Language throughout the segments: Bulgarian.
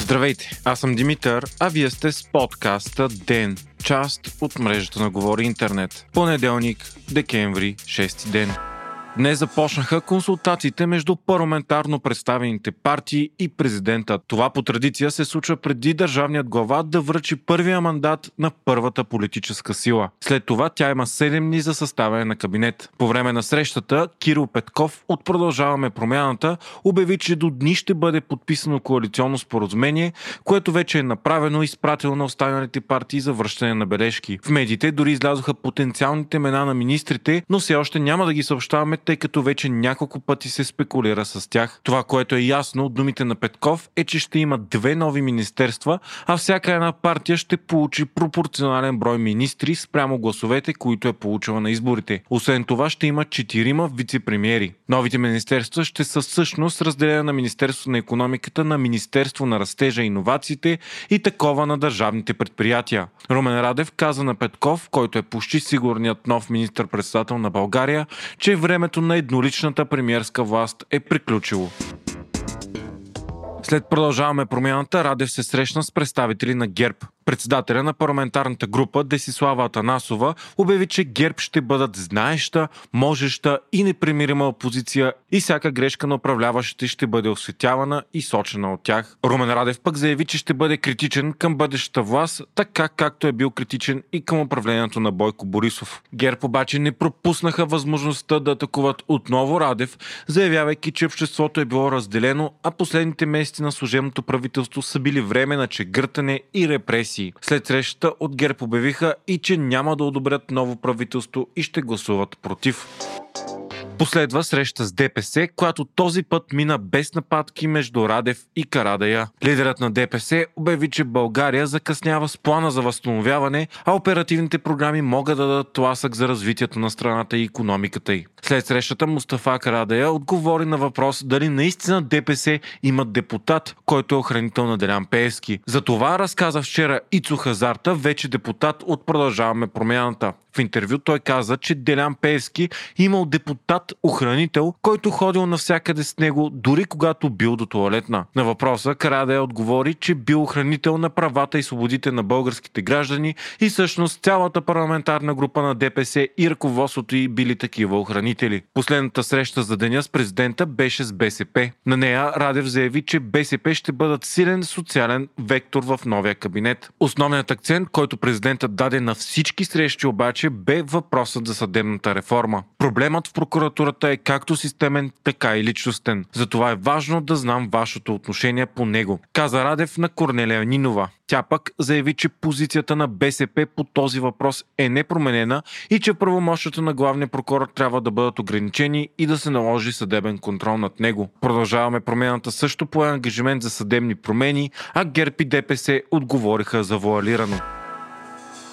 Здравейте, аз съм Димитър, а вие сте с подкаста ДЕН, част от мрежата на Говори Интернет. Понеделник, декември, 6 ден. Днес започнаха консултациите между парламентарно представените партии и президента. Това по традиция се случва преди държавният глава да връчи първия мандат на първата политическа сила. След това тя има 7 дни за съставяне на кабинет. По време на срещата Кирил Петков от Продължаваме промяната обяви, че до дни ще бъде подписано коалиционно споразумение, което вече е направено и изпратено на останалите партии за връщане на бележки. В медиите дори излязоха потенциалните имена на министрите, но все още няма да ги съобщаваме тъй като вече няколко пъти се спекулира с тях. Това, което е ясно от думите на Петков, е, че ще има две нови министерства, а всяка една партия ще получи пропорционален брой министри спрямо гласовете, които е получила на изборите. Освен това ще има четирима вице-премьери. Новите министерства ще са всъщност разделена на Министерство на економиката, на Министерство на растежа и иновациите и такова на държавните предприятия. Румен Радев каза на Петков, който е почти сигурният нов министр-председател на България, че времето времето на едноличната премиерска власт е приключило. След продължаваме промяната, Радев се срещна с представители на ГЕРБ. Председателя на парламентарната група Десислава Атанасова обяви, че ГЕРБ ще бъдат знаеща, можеща и непримирима опозиция и всяка грешка на управляващите ще бъде осветявана и сочена от тях. Румен Радев пък заяви, че ще бъде критичен към бъдещата власт, така както е бил критичен и към управлението на Бойко Борисов. ГЕРБ обаче не пропуснаха възможността да атакуват отново Радев, заявявайки, че обществото е било разделено, а последните месеци на служебното правителство са били време на чегъртане и репресии репресии. След срещата от ГЕРБ обявиха и че няма да одобрят ново правителство и ще гласуват против. Последва среща с ДПС, която този път мина без нападки между Радев и Карадая. Лидерът на ДПС обяви, че България закъснява с плана за възстановяване, а оперативните програми могат да дадат тласък за развитието на страната и економиката й. След срещата Мустафа Карадая отговори на въпрос дали наистина ДПС имат депутат, който е охранител на Делян Пеевски. За това разказа вчера Ицо Хазарта, вече депутат от Продължаваме промяната. В интервю той каза, че Делян Пеевски имал депутат охранител, който ходил навсякъде с него, дори когато бил до туалетна. На въпроса Карадая отговори, че бил охранител на правата и свободите на българските граждани и всъщност цялата парламентарна група на ДПС и ръководството й били такива охранители. Последната среща за деня с президента беше с БСП. На нея Радев заяви, че БСП ще бъдат силен социален вектор в новия кабинет. Основният акцент, който президентът даде на всички срещи обаче обаче бе въпросът за съдебната реформа. Проблемът в прокуратурата е както системен, така и личностен. Затова е важно да знам вашето отношение по него. Каза Радев на Корнелия Нинова. Тя пък заяви, че позицията на БСП по този въпрос е непроменена и че правомощията на главния прокурор трябва да бъдат ограничени и да се наложи съдебен контрол над него. Продължаваме промената също по ангажимент за съдебни промени, а ГЕРБ и ДПС отговориха за вуалирано.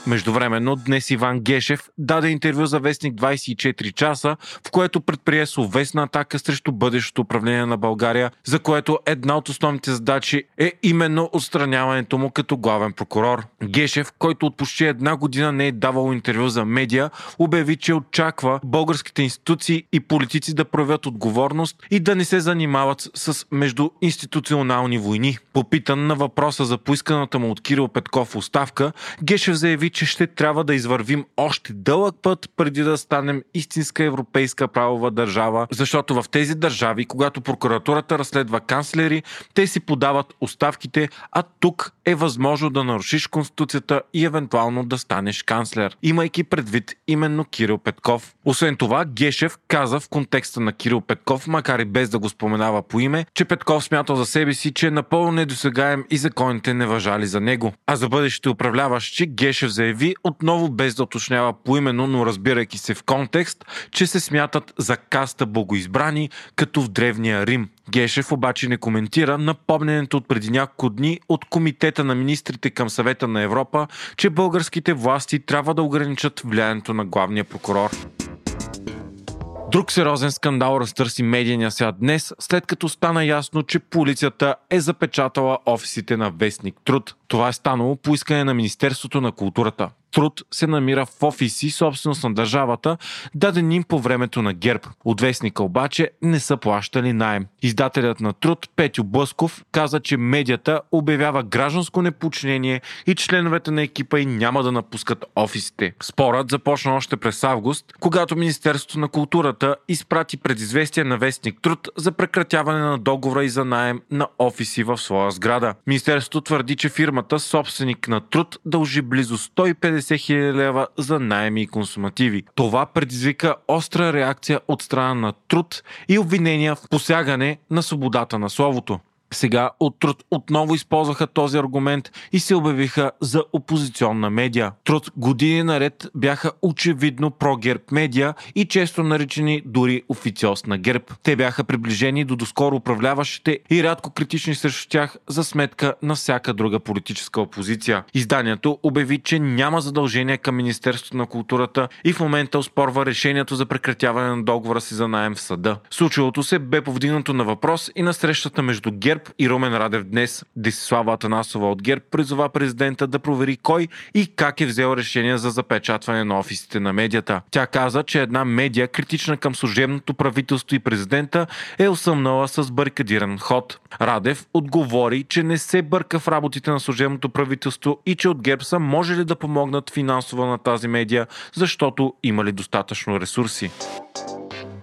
Междувременно днес Иван Гешев даде интервю за Вестник 24 часа, в което предприе словесна атака срещу бъдещото управление на България, за което една от основните задачи е именно отстраняването му като главен прокурор. Гешев, който от почти една година не е давал интервю за медиа, обяви, че очаква българските институции и политици да проявят отговорност и да не се занимават с междуинституционални войни. Попитан на въпроса за поисканата му от Кирил Петков оставка, Гешев заяви, че ще трябва да извървим още дълъг път преди да станем истинска европейска правова държава, защото в тези държави, когато прокуратурата разследва канцлери, те си подават оставките, а тук е възможно да нарушиш конституцията и евентуално да станеш канцлер, имайки предвид именно Кирил Петков. Освен това, Гешев каза в контекста на Кирил Петков, макар и без да го споменава по име, че Петков смятал за себе си, че е напълно недосегаем и законите не въжали за него. А за бъдещите управляващи Гешев заяви отново без да уточнява поименно, но разбирайки се в контекст, че се смятат за каста богоизбрани, като в древния Рим. Гешев обаче не коментира напомненето от преди няколко дни от Комитета на министрите към съвета на Европа, че българските власти трябва да ограничат влиянието на главния прокурор. Друг сериозен скандал разтърси медийния свят днес, след като стана ясно, че полицията е запечатала офисите на Вестник Труд. Това е станало по искане на Министерството на културата. труд се намира в офиси, собственост на държавата, дадени им по времето на ГЕРБ. От вестника обаче не са плащали найем. Издателят на труд Петю Блъсков каза, че медията обявява гражданско непочинение и членовете на екипа и няма да напускат офисите. Спорът започна още през август, когато Министерството на културата изпрати предизвестие на вестник труд за прекратяване на договора и за найем на офиси в своя сграда. Министерството твърди, че фирмата, собственик на труд, дължи близо 150 000 лева за найеми и консумативи. Това предизвика остра реакция от страна на труд и обвинения в посягане на свободата на словото. Сега от Труд отново използваха този аргумент и се обявиха за опозиционна медия. Труд години наред бяха очевидно про-герб медия и често наричани дори официоз на герб. Те бяха приближени до доскоро управляващите и рядко критични срещу тях за сметка на всяка друга политическа опозиция. Изданието обяви, че няма задължение към Министерството на културата и в момента оспорва решението за прекратяване на договора си за найем в съда. Случилото се бе повдигнато на въпрос и на срещата между ГЕРБ ГЕРБ и Румен Радев днес Десислава Атанасова от ГЕРБ призова президента да провери кой и как е взел решение за запечатване на офисите на медията. Тя каза, че една медия, критична към служебното правителство и президента, е осъмнала с барикадиран ход. Радев отговори, че не се бърка в работите на служебното правителство и че от ГЕРБ са може ли да помогнат финансово на тази медия, защото имали достатъчно ресурси.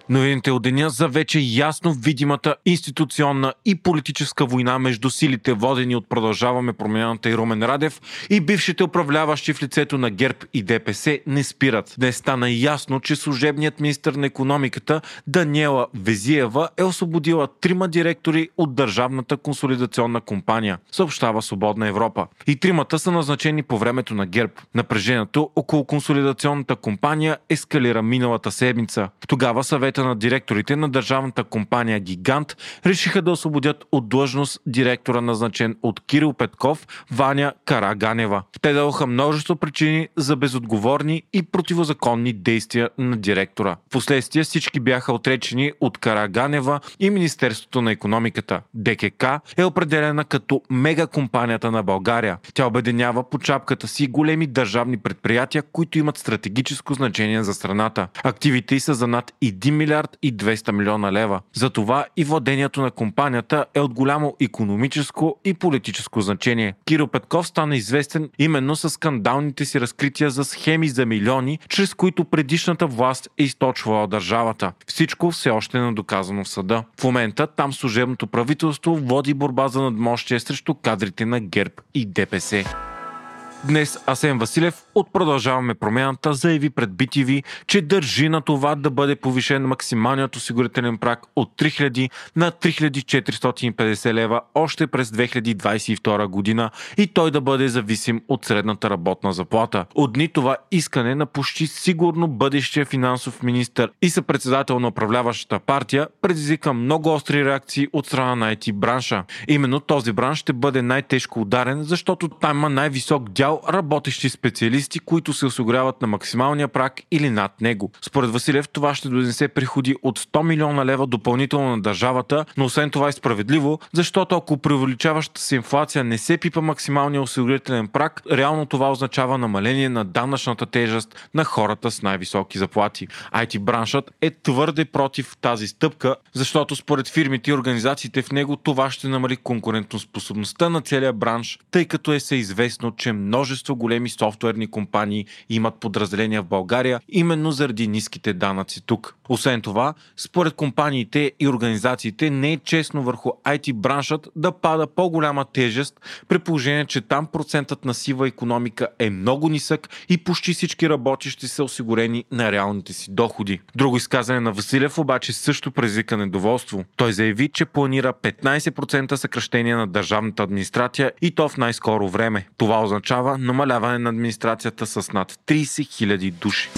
Новините от деня за вече ясно видимата институционна и политическа война между силите, водени от Продължаваме промяната и Румен Радев и бившите управляващи в лицето на ГЕРБ и ДПС не спират. Днес стана ясно, че служебният министр на економиката Даниела Везиева е освободила трима директори от Държавната консолидационна компания, съобщава Свободна Европа. И тримата са назначени по времето на ГЕРБ. Напрежението около консолидационната компания ескалира миналата седмица. Тогава съвет съвета на директорите на държавната компания Гигант решиха да освободят от длъжност директора назначен от Кирил Петков, Ваня Караганева. Те дадоха множество причини за безотговорни и противозаконни действия на директора. Впоследствие всички бяха отречени от Караганева и Министерството на економиката. ДКК е определена като мегакомпанията на България. Тя обединява по чапката си големи държавни предприятия, които имат стратегическо значение за страната. Активите й са за над 1 милиард и 200 милиона лева. Затова и владението на компанията е от голямо економическо и политическо значение. Киро Петков стана известен именно с скандалните си разкрития за схеми за милиони, чрез които предишната власт е източвала държавата. Всичко все още е недоказано в съда. В момента там служебното правителство води борба за надмощие срещу кадрите на ГЕРБ и ДПС. Днес Асен Василев от Продължаваме промяната заяви пред BTV, че държи на това да бъде повишен максималният осигурителен прак от 3000 на 3450 лева още през 2022 година и той да бъде зависим от средната работна заплата. От дни това искане на почти сигурно бъдещия финансов министр и съпредседател на управляващата партия предизвика много остри реакции от страна на IT бранша. Именно този бранш ще бъде най-тежко ударен, защото там има най-висок дял работещи специалисти, които се осигуряват на максималния прак или над него. Според Василев това ще донесе приходи от 100 милиона лева допълнително на държавата, но освен това е справедливо, защото ако при увеличаващата се инфлация не се пипа максималния осигурителен прак, реално това означава намаление на данъчната тежест на хората с най-високи заплати. IT браншът е твърде против тази стъпка, защото според фирмите и организациите в него това ще намали конкурентоспособността на целия бранш, тъй като е се известно, че множество големи софтуерни компании имат подразделения в България именно заради ниските данъци тук. Освен това, според компаниите и организациите не е честно върху IT браншът да пада по-голяма тежест, при положение, че там процентът на сива економика е много нисък и почти всички работещи са осигурени на реалните си доходи. Друго изказане на Василев обаче също предизвика недоволство. Той заяви, че планира 15% съкръщение на държавната администрация и то в най-скоро време. Това означава намаляване на администрацията с над 30 000 души.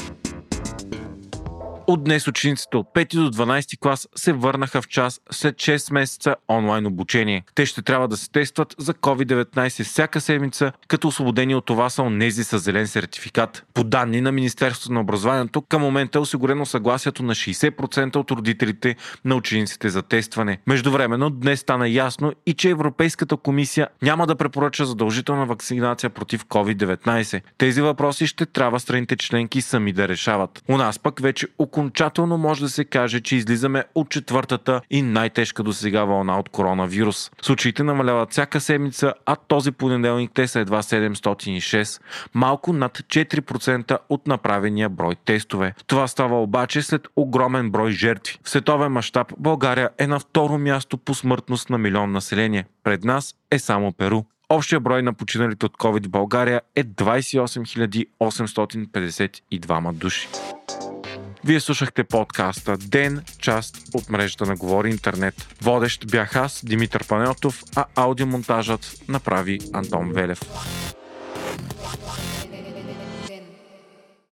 От днес учениците от 5 до 12 клас се върнаха в час след 6 месеца онлайн обучение. Те ще трябва да се тестват за COVID-19 всяка седмица, като освободени от това са онези с зелен сертификат. По данни на Министерството на образованието, към момента е осигурено съгласието на 60% от родителите на учениците за тестване. Междувременно днес стана ясно и че Европейската комисия няма да препоръча задължителна вакцинация против COVID-19. Тези въпроси ще трябва страните членки сами да решават. У нас пък вече окончателно може да се каже, че излизаме от четвъртата и най-тежка до сега вълна от коронавирус. Случаите намаляват всяка седмица, а този понеделник те са едва 706, малко над 4% от направения брой тестове. Това става обаче след огромен брой жертви. В световен мащаб България е на второ място по смъртност на милион население. Пред нас е само Перу. Общия брой на починалите от COVID в България е 28 852 души. Вие слушахте подкаста Ден, част от мрежата на Говори Интернет. Водещ бях аз, Димитър Панелтов, а аудиомонтажът направи Антон Велев.